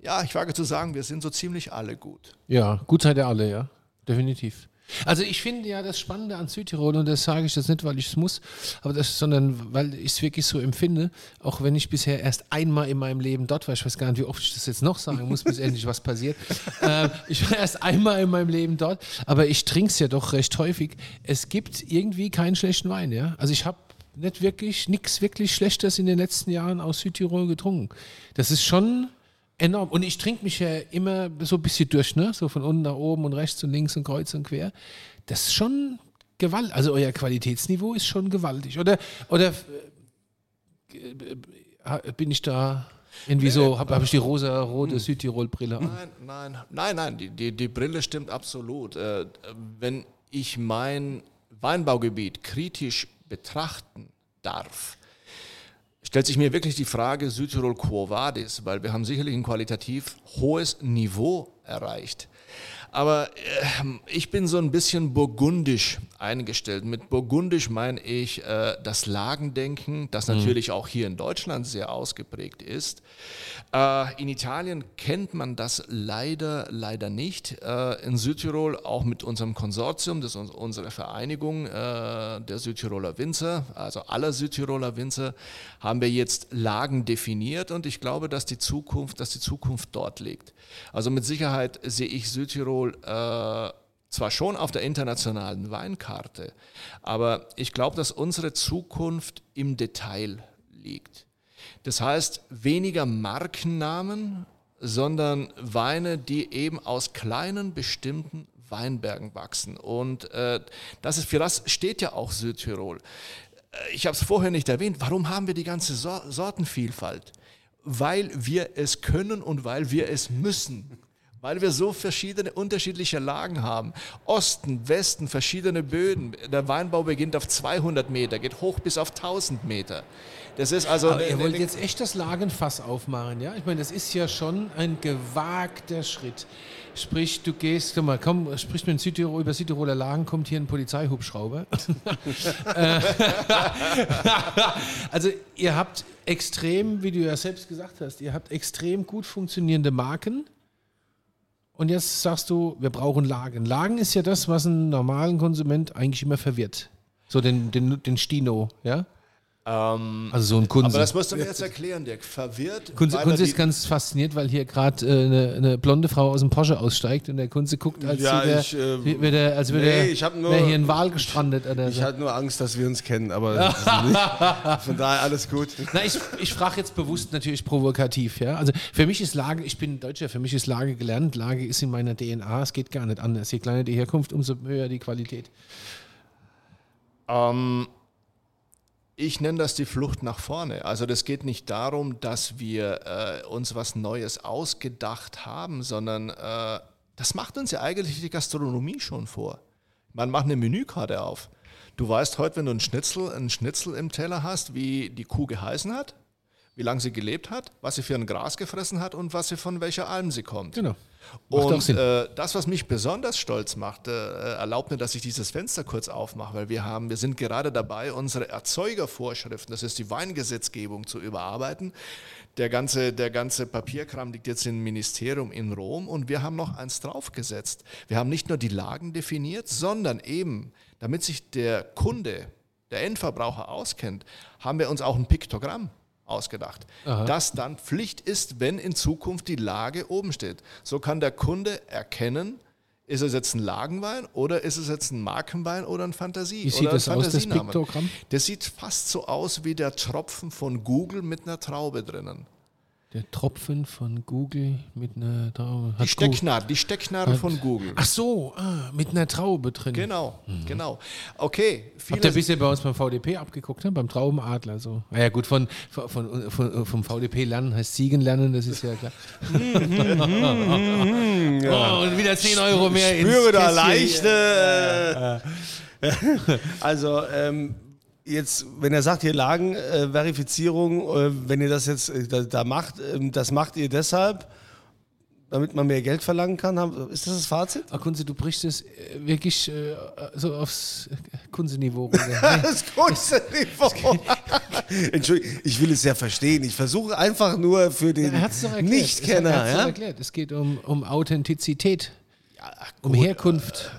äh, ja, ich wage zu sagen, wir sind so ziemlich alle gut. Ja, gut seid ihr alle, ja. Definitiv. Also ich finde ja das Spannende an Südtirol, und das sage ich jetzt nicht, weil ich es muss, aber das, sondern weil ich es wirklich so empfinde, auch wenn ich bisher erst einmal in meinem Leben dort war, ich weiß gar nicht, wie oft ich das jetzt noch sagen muss, bis endlich was passiert. Ähm, ich war erst einmal in meinem Leben dort, aber ich trinke es ja doch recht häufig. Es gibt irgendwie keinen schlechten Wein, ja. Also ich habe nicht wirklich, nichts wirklich Schlechtes in den letzten Jahren aus Südtirol getrunken. Das ist schon enorm. Und ich trinke mich ja immer so ein bisschen durch, ne? So von unten nach oben und rechts und links und kreuz und quer. Das ist schon Gewalt. Also euer Qualitätsniveau ist schon gewaltig. Oder, oder äh, bin ich da irgendwie so, habe hab ich die rosa-rote Südtirol-Brille an? Nein, nein, nein, nein, die, die, die Brille stimmt absolut. Äh, wenn ich mein Weinbaugebiet kritisch betrachten darf, stellt sich mir wirklich die Frage Südtirol Quo Vadis, weil wir haben sicherlich ein qualitativ hohes Niveau erreicht. Aber ähm, ich bin so ein bisschen burgundisch eingestellt. Mit burgundisch meine ich äh, das Lagendenken, das natürlich auch hier in Deutschland sehr ausgeprägt ist. Äh, in Italien kennt man das leider, leider nicht. Äh, in Südtirol auch mit unserem Konsortium, das ist uns- unsere Vereinigung äh, der Südtiroler Winzer, also aller Südtiroler Winzer, haben wir jetzt Lagen definiert und ich glaube, dass die Zukunft, dass die Zukunft dort liegt. Also mit Sicherheit sehe ich Südtirol äh, zwar schon auf der internationalen Weinkarte, aber ich glaube, dass unsere Zukunft im Detail liegt. Das heißt, weniger Markennamen, sondern Weine, die eben aus kleinen bestimmten Weinbergen wachsen. Und äh, das ist, für das steht ja auch Südtirol. Äh, Ich habe es vorher nicht erwähnt. Warum haben wir die ganze Sor Sortenvielfalt? Weil wir es können und weil wir es müssen. Weil wir so verschiedene unterschiedliche Lagen haben. Osten, Westen, verschiedene Böden. Der Weinbau beginnt auf 200 Meter, geht hoch bis auf 1000 Meter. Das ist also Aber ihr wollt jetzt echt das Lagenfass aufmachen, ja? Ich meine, das ist ja schon ein gewagter Schritt. Sprich, du gehst, guck mal, komm, sprich mit Südtirol, über Südtiroler Lagen, kommt hier ein Polizeihubschrauber. Also ihr habt extrem, wie du ja selbst gesagt hast, ihr habt extrem gut funktionierende Marken. Und jetzt sagst du, wir brauchen Lagen. Lagen ist ja das, was einen normalen Konsument eigentlich immer verwirrt. So den, den, den Stino, ja? Also so ein Kunze. Aber das musst du mir jetzt erklären, Dirk. Verwirrt. Kunze, Kunze ist ganz fasziniert, weil hier gerade äh, eine, eine blonde Frau aus dem Porsche aussteigt und der Kunze guckt, als Ja, würde ich, äh, würde er- als würde nee, er- ich hab nur- wäre hier ein Wal gestrandet. Oder Ich so. hatte nur Angst, dass wir uns kennen, aber das ist nicht. von daher alles gut. Na, ich, ich frage jetzt bewusst natürlich provokativ, ja. Also für mich ist Lage, ich bin Deutscher, für mich ist Lage gelernt, Lage ist in meiner DNA, es geht gar nicht anders. Je kleiner die Herkunft, umso höher die Qualität. Ähm, ich nenne das die Flucht nach vorne. Also das geht nicht darum, dass wir äh, uns was Neues ausgedacht haben, sondern äh, das macht uns ja eigentlich die Gastronomie schon vor. Man macht eine Menükarte auf. Du weißt heute, wenn du einen Schnitzel, einen Schnitzel im Teller hast, wie die Kuh geheißen hat, wie lange sie gelebt hat, was sie für ein Gras gefressen hat und was sie von welcher Alm sie kommt. Genau. Macht Und äh, das, was mich besonders stolz macht, äh, erlaubt mir, dass ich dieses Fenster kurz aufmache, weil wir haben, wir sind gerade dabei, unsere Erzeugervorschriften, das ist die Weingesetzgebung, zu überarbeiten. Der ganze, der ganze Papierkram liegt jetzt im Ministerium in Rom und wir haben noch eins draufgesetzt. Wir haben nicht nur die Lagen definiert, sondern eben, damit sich der Kunde, der Endverbraucher auskennt, haben wir uns auch ein Piktogramm ausgedacht, das dann Pflicht ist, wenn in Zukunft die Lage oben steht. So kann der Kunde erkennen, ist es jetzt ein Lagenwein oder ist es jetzt ein Markenwein oder ein Fantasie? Wie sieht oder ein das aus, das Fantasiename? Piktogramm? Das sieht fast so aus wie der Tropfen von Google mit einer Traube drinnen. Der Tropfen von Google mit einer Traube. Die Stecknadel, die Stecknadel von Google. Ach so, ah, mit einer Traube drin. Genau, genau. Okay, Habt ihr viele, bisher bei uns beim VDP abgeguckt, ne? beim Traubenadler so? Naja gut, von, von, von, vom VDP lernen heißt Siegen lernen, das ist ja klar. oh, und wieder 10 Euro mehr ins spüre da leichte. Äh, also, ähm, jetzt, wenn er sagt, hier Lagen, äh, äh, wenn ihr das jetzt äh, da, da macht, ähm, das macht ihr deshalb, damit man mehr Geld verlangen kann? Haben- Ist das das Fazit? Ah, Kunze, du brichst es äh, wirklich äh, so aufs äh, Kunze-Niveau runter. Das größte Niveau. Entschuldigung, ich will es ja verstehen. Ich versuche einfach nur für den er hat es doch erklärt. Nichtkenner. Er Ja? Es geht um, um Authentizität, ach um Herkunft.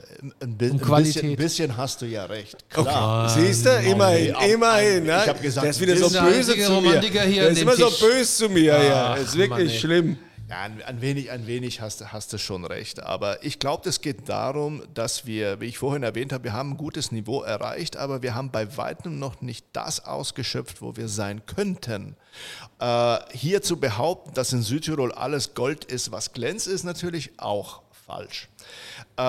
Ein, bi- ein, Qualität. bisschen, ein bisschen hast du ja recht. Klar. Siehst du? Immerhin, nee, auch immerhin. Ne? ich hab gesagt, der ist wieder so böse zu mir. Romantiker hier Der ist immer so Tisch. böse zu mir. ja. Ach, ist wirklich Mann, schlimm. Ja, ein, ein wenig, ein wenig hast, du- hast du schon recht. Aber ich glaube, es geht darum, dass wir, wie ich vorhin erwähnt habe, wir haben ein gutes Niveau erreicht, aber wir haben bei weitem noch nicht das ausgeschöpft, wo wir sein könnten. Äh, hier zu behaupten, dass in Südtirol alles Gold ist, was glänzt, ist natürlich auch falsch. Äh,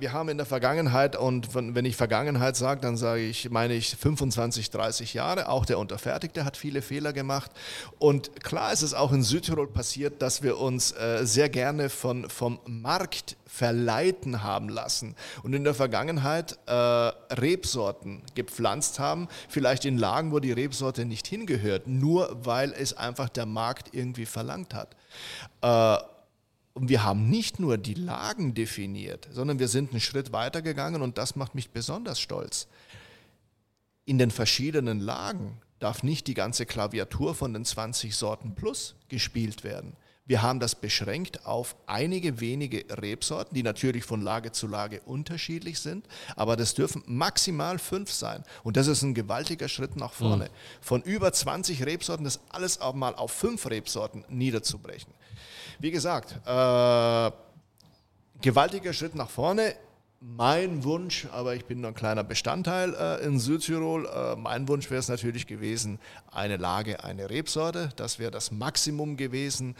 wir haben in der Vergangenheit, und wenn ich Vergangenheit sage, dann sage ich, meine ich 25, 30 Jahre, auch der Unterfertigte hat viele Fehler gemacht. Und klar ist es auch in Südtirol passiert, dass wir uns äh, sehr gerne von, vom Markt verleiten haben lassen und in der Vergangenheit äh, Rebsorten gepflanzt haben, vielleicht in Lagen, wo die Rebsorte nicht hingehört, nur weil es einfach der Markt irgendwie verlangt hat. Und wir haben nicht nur die Lagen definiert, sondern wir sind einen Schritt weiter gegangen und das macht mich besonders stolz. In den verschiedenen Lagen darf nicht die ganze Klaviatur von den 20 Sorten plus gespielt werden. Wir haben das beschränkt auf einige wenige Rebsorten, die natürlich von Lage zu Lage unterschiedlich sind, aber das dürfen maximal fünf sein. Und das ist ein gewaltiger Schritt nach vorne. Von über 20 Rebsorten das alles auch mal auf fünf Rebsorten niederzubrechen. Wie gesagt, äh, gewaltiger Schritt nach vorne. Mein Wunsch, aber ich bin nur ein kleiner Bestandteil äh, in Südtirol, äh, mein Wunsch wäre es natürlich gewesen, eine Lage, eine Rebsorte. Das wäre das Maximum gewesen.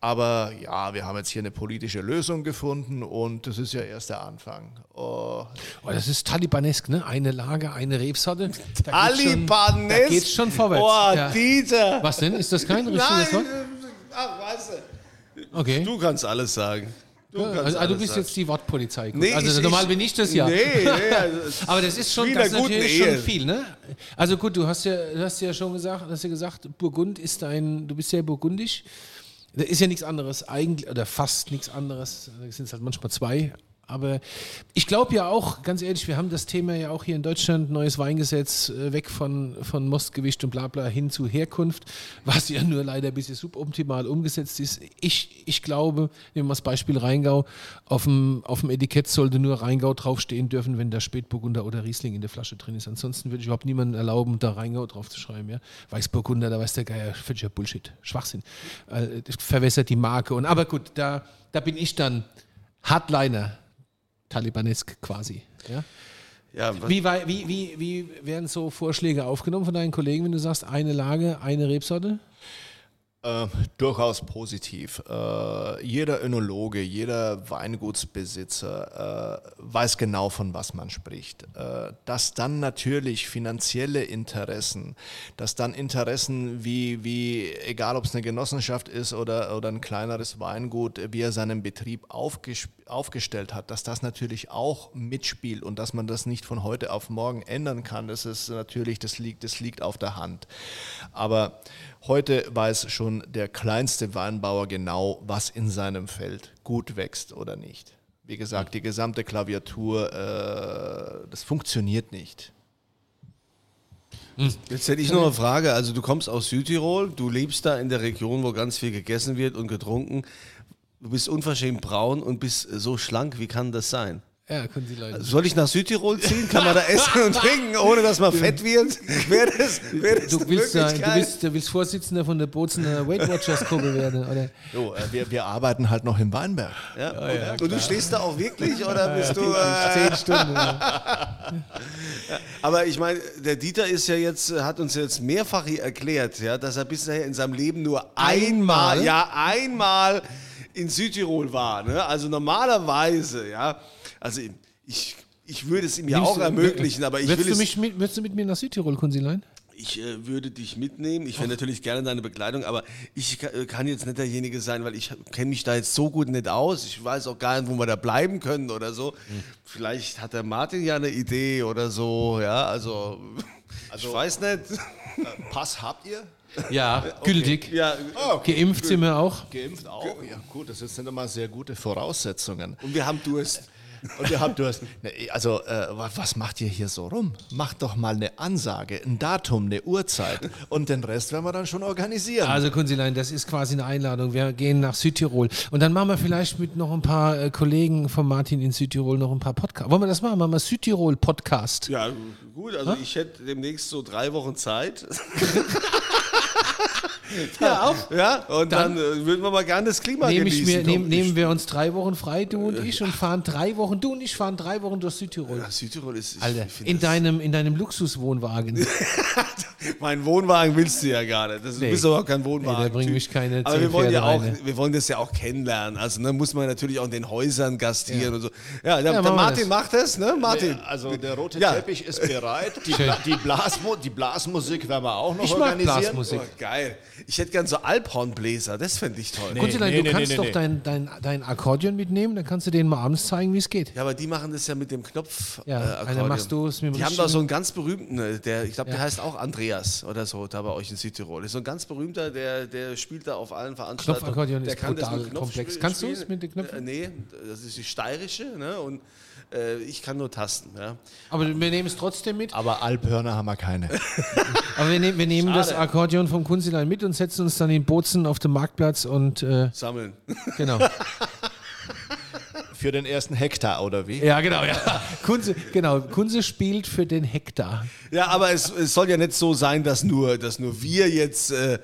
Aber ja, wir haben jetzt hier eine politische Lösung gefunden und das ist ja erst der Anfang. Oh, Oh, das ist talibanesk, ne? Eine Lage, eine Rebsorte. Da geht's schon- Alibanes. Da geht's schon vorwärts. Boah, Ja. Dieter. Was denn? Ist das kein richtiges Wort? ach, weißt du. Okay. Du kannst alles sagen. Du, also, also du bist sagen. jetzt die Wortpolizei. Nee, also ich- normal ich- bin ich das ja. Nee, nee, also, Aber das ist schon, das ist natürlich Ehe. schon viel, ne? Also gut, du hast ja, du hast ja schon gesagt, hast ja gesagt, Burgund ist ein, du bist ja burgundisch. Da ist ja nichts anderes eigentlich, oder fast nichts anderes. Es sind halt manchmal zwei Aber ich glaube ja auch, ganz ehrlich, wir haben das Thema ja auch hier in Deutschland, neues Weingesetz, äh, weg von, von Mostgewicht und bla bla hin zu Herkunft, was ja nur leider ein bisschen suboptimal umgesetzt ist. Ich, ich glaube, nehmen wir das Beispiel Rheingau, auf dem, auf dem Etikett sollte nur Rheingau draufstehen dürfen, wenn da Spätburgunder oder Riesling in der Flasche drin ist. Ansonsten würde ich überhaupt niemanden erlauben, da Rheingau drauf zu schreiben. Ja? Weißburgunder, da weiß der Geier, völliger Bullshit, Schwachsinn. Äh, das verwässert die Marke. Und, aber gut, da, da bin ich dann Hardliner talibanesk quasi. Ja? Ja, Wie, wie, wie, wie werden so Vorschläge aufgenommen von deinen Kollegen, wenn du sagst, eine Lage, eine Rebsorte? Äh, durchaus positiv. Äh, jeder Önologe, jeder Weingutsbesitzer äh, weiß genau, von was man spricht. Äh, dass dann natürlich finanzielle Interessen, dass dann Interessen wie, wie egal ob es eine Genossenschaft ist oder, oder ein kleineres Weingut, wie er seinen Betrieb aufges aufgestellt hat, dass das natürlich auch mitspielt und dass man das nicht von heute auf morgen ändern kann, das ist natürlich, das liegt, das liegt auf der Hand. Aber heute weiß schon der kleinste Weinbauer genau, was in seinem Feld gut wächst oder nicht. Wie gesagt, die gesamte Klaviatur, äh, das funktioniert nicht. Jetzt hätte ich noch eine Frage. Also du kommst aus Südtirol, du lebst da in der Region, wo ganz viel gegessen wird und getrunken. Du bist unverschämt braun und bist so schlank. Wie kann das sein? Ja, können Sie Leute. Soll ich nach Südtirol ziehen? Kann man da essen und trinken, ohne dass man fett wird? Wäre das, wäre das Du willst, da, du, willst, du willst Vorsitzender von der Bozener Weight Watchers Gruppe werden, oder? So, äh, wir, wir arbeiten halt noch im Weinberg. Ja? und du stehst da auch wirklich oder bist du? Äh, Zehn Stunden. Ja. aber ich meine, der Dieter ist ja jetzt, hat uns jetzt mehrfach erklärt, ja, dass er bisher in seinem Leben nur einmal, Einmal? ja, einmal in Südtirol war. Ne? Also normalerweise, ja, also ich, ich würde es ihm ja Nimmst auch du- ermöglichen, aber ich würdest will du, es, mich mit, würdest du mit mir nach Südtirol, Kunzilein? ich äh, würde dich mitnehmen. Ich wäre natürlich gerne deine Begleitung, aber ich ka- äh, kann jetzt nicht derjenige sein, weil ich kenne mich da jetzt so gut nicht aus. Ich weiß auch gar nicht, wo wir da bleiben können oder so. Vielleicht hat der Martin ja eine Idee oder so, ja, also, ich weiß nicht. Pass habt ihr? Ja, gültig. Ja, Geimpft sind wir auch. Geimpft auch? Ja, gut, das sind immer sehr gute Voraussetzungen. und wir haben Durst. Und ihr habt, du hast, ne, also, äh, wa- was macht ihr hier so rum? Macht doch mal eine Ansage, ein Datum, eine Uhrzeit und den Rest werden wir dann schon organisieren. Also Kunzilein, das ist quasi eine Einladung. Wir gehen nach Südtirol. Und dann machen wir vielleicht mit noch ein paar äh, Kollegen von Martin in Südtirol noch ein paar Podcasts. Wollen wir das machen? Machen wir Südtirol-Podcast. Ja, gut, also ich hätte demnächst so drei Wochen Zeit. Ja, auch. Ja, und dann, äh, würden wir mal gerne das Klima Nehme ich genießen. mir, nehm, nehmen wir uns drei Wochen frei, du und ich, und fahren drei Wochen, du und ich fahren drei Wochen durch Südtirol. Ja, Südtirol ist. Ich, Alter, in deinem, in deinem Luxuswohnwagen. Mein Wohnwagen willst du ja gar nicht. Das Nee. Du bist aber auch kein Wohnwagen. Nee, da bringen mich keine Aber wir wollen, ja auch, rein, ne? wir wollen das ja auch kennenlernen. Also ne, muss man natürlich auch in den Häusern gastieren und so. Ja, der, Ja, der Martin das. macht das, ne? Martin. also der rote Ja. Teppich ist bereit. Die, die, Blasmu die Blasmusik werden wir auch noch Ich mag organisieren. Blasmusik. Oh, geil. Ich hätte gern so Alphornbläser. Das fände ich toll. Kunzilein, nee, du nee, kannst nee, doch nee. Dein, dein, dein Akkordeon mitnehmen, dann kannst du denen mal abends zeigen, wie es geht. Ja, aber die machen das ja mit dem Knopf. Ja, äh, also Akkordeon. machst du es mit dem Die haben da so einen ganz berühmten, äh, der, ich glaube, der Ja. heißt auch Andreas oder so, da bei euch in Südtirol. Ist so ein ganz berühmter, der, der spielt da auf allen Veranstaltungen. Knopfakkordeon der ist kann das brutal Knopf komplex. Kannst du es mit den Knöpfen? Äh, nee, das ist die steirische, ne? Und äh, ich kann nur Tasten, ja. Aber wir nehmen es trotzdem mit. Aber Alphörner haben wir keine. Aber wir, nehmen- wir nehmen das Schade. Akkordeon vom Kunzilein mit und setzen uns dann in Bozen auf den Marktplatz und äh, Sammeln. genau. Für den ersten Hektar, oder wie? Ja, genau, ja. Kunze, genau, Kunze spielt für den Hektar. Ja, aber es, es soll ja nicht so sein, dass nur, dass nur wir jetzt äh,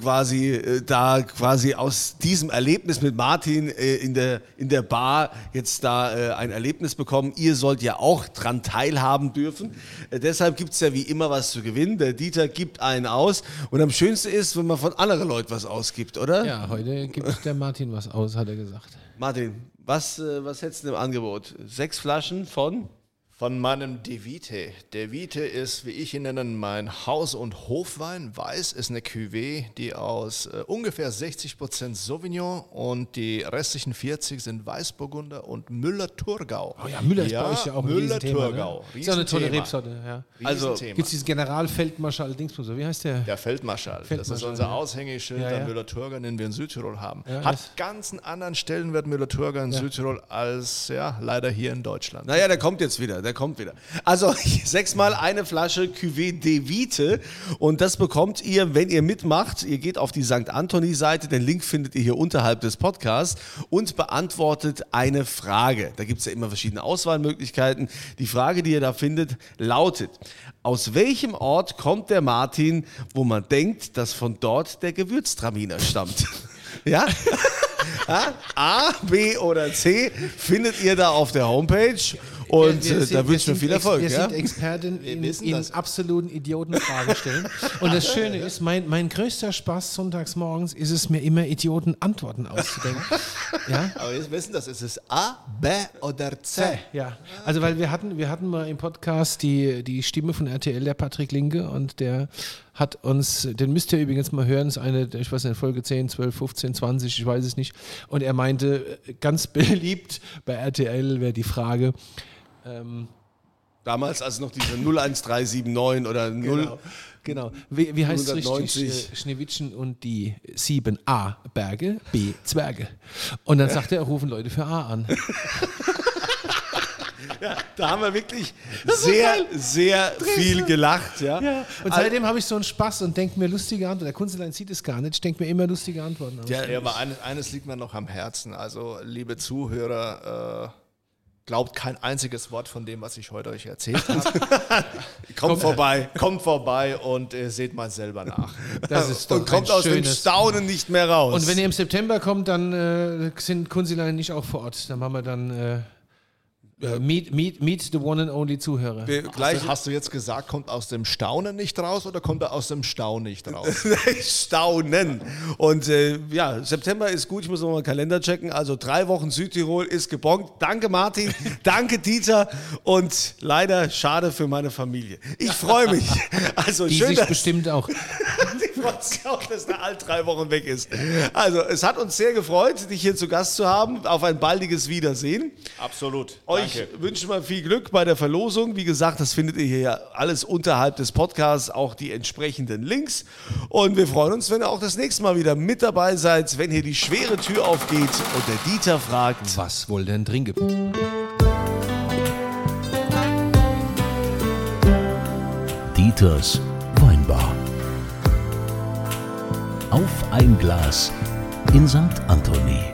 quasi äh, da quasi aus diesem Erlebnis mit Martin äh, in, der, in der Bar jetzt da äh, ein Erlebnis bekommen. Ihr sollt ja auch dran teilhaben dürfen. Äh, deshalb gibt es ja wie immer was zu gewinnen. Der Dieter gibt einen aus. Und am schönsten ist, wenn man von anderen Leuten was ausgibt, oder? Ja, heute gibt der Martin was aus, hat er gesagt. Martin, was, äh, was hättest du im Angebot? Sechs Flaschen von? Von meinem Devite. Devite ist, wie ich ihn nenne, mein Haus- und Hofwein. Weiß ist eine Cuvée, die aus äh, ungefähr 60% Sauvignon und die restlichen 40 sind Weißburgunder und Müller-Thurgau. Oh ja, Müller ist bei euch ja auch ein Riesenthema, Müller-Thurgau. Ne? Ist ja eine tolle Riesenthema. Rebsorte, ja. Also. Gibt es diesen Generalfeldmarschall Dingsbus, wie heißt der? Der Feldmarschall. Das ist Feldmarschall, unser ja. Aushängeschild Ja, der ja. Müller-Thurgau, den wir in Südtirol haben. Ja, Hat ganz einen anderen Stellenwert Müller-Thurgau in Südtirol als ja, leider hier in Deutschland. Naja, der kommt jetzt wieder, der kommt wieder. Also sechsmal eine Flasche Cuvée de Vite und das bekommt ihr, wenn ihr mitmacht. Ihr geht auf die St. Anthony-Seite, den Link findet ihr hier unterhalb des Podcasts und beantwortet eine Frage. Da gibt es ja immer verschiedene Auswahlmöglichkeiten. Die Frage, die ihr da findet, lautet, aus welchem Ort kommt der Martin, wo man denkt, dass von dort der Gewürztraminer stammt? Ja? A, B oder C findet ihr da auf der Homepage. Und Wir äh, sind- da wir wünsche ich mir sind viel Erfolg. Wir Ja? sind Experten in, in absoluten Idiotenfragen stellen. Und das Schöne ist, mein, mein größter Spaß sonntags morgens ist es mir immer Idioten-Antworten auszudenken. ja? Aber wir wissen das, ist es A, B oder C? Ja, also weil wir hatten, wir hatten mal im Podcast die, die Stimme von RTL, der Patrick Linke, und der hat uns, den müsst ihr übrigens mal hören, ist eine, ich weiß nicht, Folge 10, 12, 15, 20, ich weiß es nicht. Und er meinte, äh, ganz beliebt bei RTL wäre die Frage, ähm, Damals, als noch diese 01379 oder 0. Genau. Wie, wie heißt es 190. richtig? Äh, Schneewittchen und die sieben A-Berge, B-Zwerge. Und dann sagt er, rufen Leute für A an. Da haben wir wirklich sehr, sehr viel gelacht. Ja? Ja. Und seitdem habe ich so einen Spaß und denke mir lustige Antworten. Der Kunstlein sieht es gar nicht. Ich denke mir immer lustige Antworten aus. Ja, Ja, aber eines, eines liegt mir noch am Herzen. Also, liebe Zuhörer, äh, glaubt kein einziges Wort von dem, was ich heute euch erzählt habe. kommt vorbei. Kommt vorbei und äh, seht mal selber nach. Das ist doch Und kommt aus dem. Staunen nicht mehr raus. Und wenn ihr im September kommt, dann äh, sind Kunstlein nicht auch vor Ort. Dann machen wir dann äh, äh, meet, meet, meet the one and only Zuhörer. wir gleich Also, hast du jetzt gesagt, kommt aus dem Staunen nicht raus oder kommt er aus dem Staunen nicht raus? staunen. Und äh, ja, September ist gut. Ich muss noch mal den Kalender checken. Also drei Wochen Südtirol ist gebongt. Danke Martin, danke Dieter und leider schade für meine Familie. Ich freue mich. Also Die schön, sich dass bestimmt auch. Sich auch, dass der all drei Wochen weg ist. Also es hat uns sehr gefreut, dich hier zu Gast zu haben. Auf ein baldiges Wiedersehen. Absolut. Euch wünschen wir viel Glück bei der Verlosung. Wie gesagt, das findet ihr hier ja alles unterhalb des Podcasts, auch die entsprechenden Links. Und wir freuen uns, wenn ihr auch das nächste Mal wieder mit dabei seid, wenn hier die schwere Tür aufgeht und der Dieter fragt. Was wohl denn trinken? Dieters Weinbar. Auf ein Glas in St. Anthony.